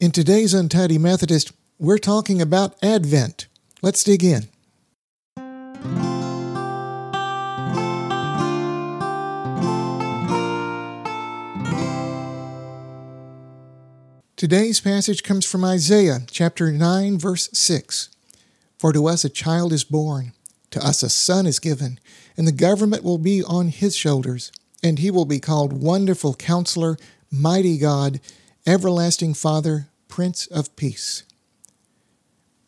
In today's Untidy Methodist, we're talking about Advent. Let's dig in. Today's passage comes from Isaiah chapter 9, verse 6. For to us a child is born, to us a son is given, and the government will be on his shoulders, and he will be called Wonderful Counselor, Mighty God, Everlasting Father, Prince of Peace.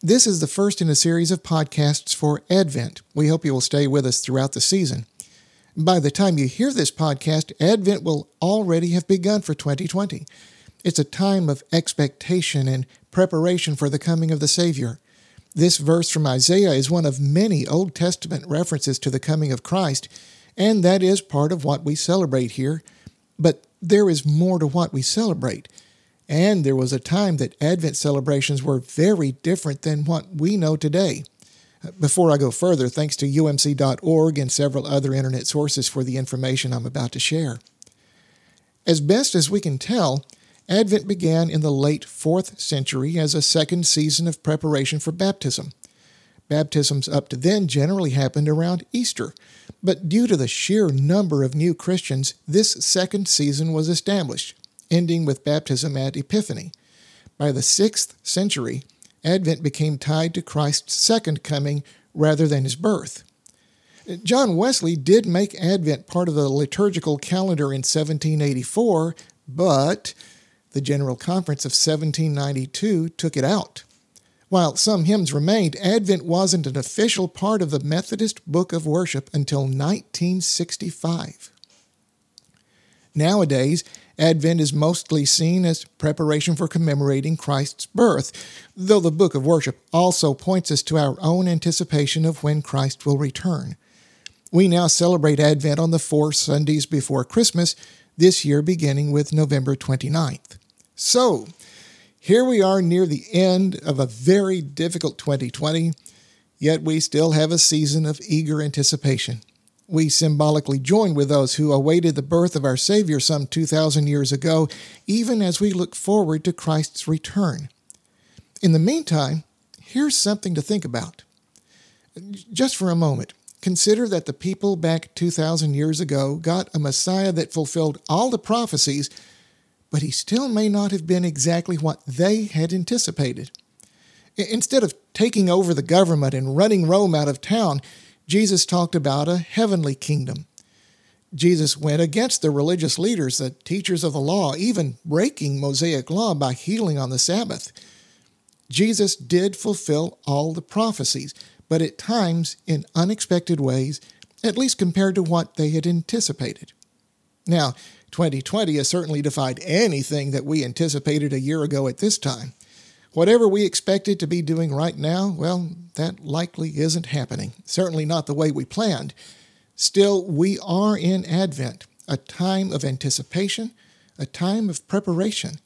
This is the first in a series of podcasts for Advent. We hope you will stay with us throughout the season. By the time you hear this podcast, Advent will already have begun for 2020. It's a time of expectation and preparation for the coming of the Savior. This verse from Isaiah is one of many Old Testament references to the coming of Christ, and that is part of what we celebrate here. But there is more to what we celebrate. And there was a time that Advent celebrations were very different than what we know today. Before I go further, thanks to umc.org and several other internet sources for the information I'm about to share. As best as we can tell, Advent began in the late 4th century as a second season of preparation for baptism. Baptisms up to then generally happened around Easter, but due to the sheer number of new Christians, this second season was established, ending with baptism at Epiphany. By the 6th century, Advent became tied to Christ's second coming rather than his birth. John Wesley did make Advent part of the liturgical calendar in 1784, but the General Conference of 1792 took it out. While some hymns remained, Advent wasn't an official part of the Methodist Book of Worship until 1965. Nowadays, Advent is mostly seen as preparation for commemorating Christ's birth, though the Book of Worship also points us to our own anticipation of when Christ will return. We now celebrate Advent on the four Sundays before Christmas, this year beginning with November 29th. So, here we are near the end of a very difficult 2020, yet we still have a season of eager anticipation. We symbolically join with those who awaited the birth of our Savior some 2,000 years ago, even as we look forward to Christ's return. In the meantime, here's something to think about. Just for a moment, consider that the people back 2,000 years ago got a Messiah that fulfilled all the prophecies but he still may not have been exactly what they had anticipated. Instead of taking over the government and running Rome out of town, Jesus talked about a heavenly kingdom. Jesus went against the religious leaders, the teachers of the law, even breaking Mosaic law by healing on the Sabbath. Jesus did fulfill all the prophecies, but at times in unexpected ways, at least compared to what they had anticipated. Now, 2020 has certainly defied anything that we anticipated a year ago at this time. Whatever we expected to be doing right now, well, that likely isn't happening. Certainly not the way we planned. Still, we are in Advent, a time of anticipation, a time of preparation.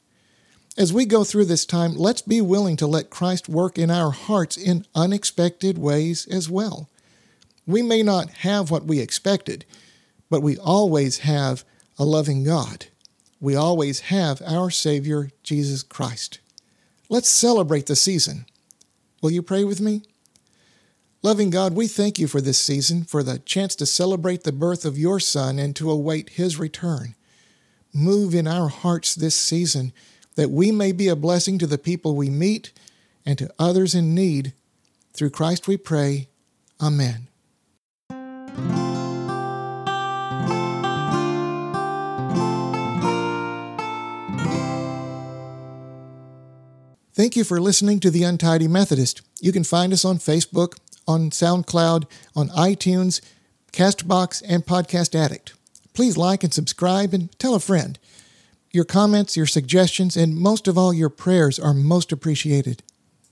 As we go through this time, let's be willing to let Christ work in our hearts in unexpected ways as well. We may not have what we expected, but we always have a loving God. We always have our Savior, Jesus Christ. Let's celebrate the season. Will you pray with me? Loving God, we thank you for this season, for the chance to celebrate the birth of your Son and to await his return. Move in our hearts this season that we may be a blessing to the people we meet and to others in need. Through Christ we pray. Amen. Thank you for listening to The Untidy Methodist. You can find us on Facebook, on SoundCloud, on iTunes, Castbox, and Podcast Addict. Please like and subscribe and tell a friend. Your comments, your suggestions, and most of all, your prayers are most appreciated.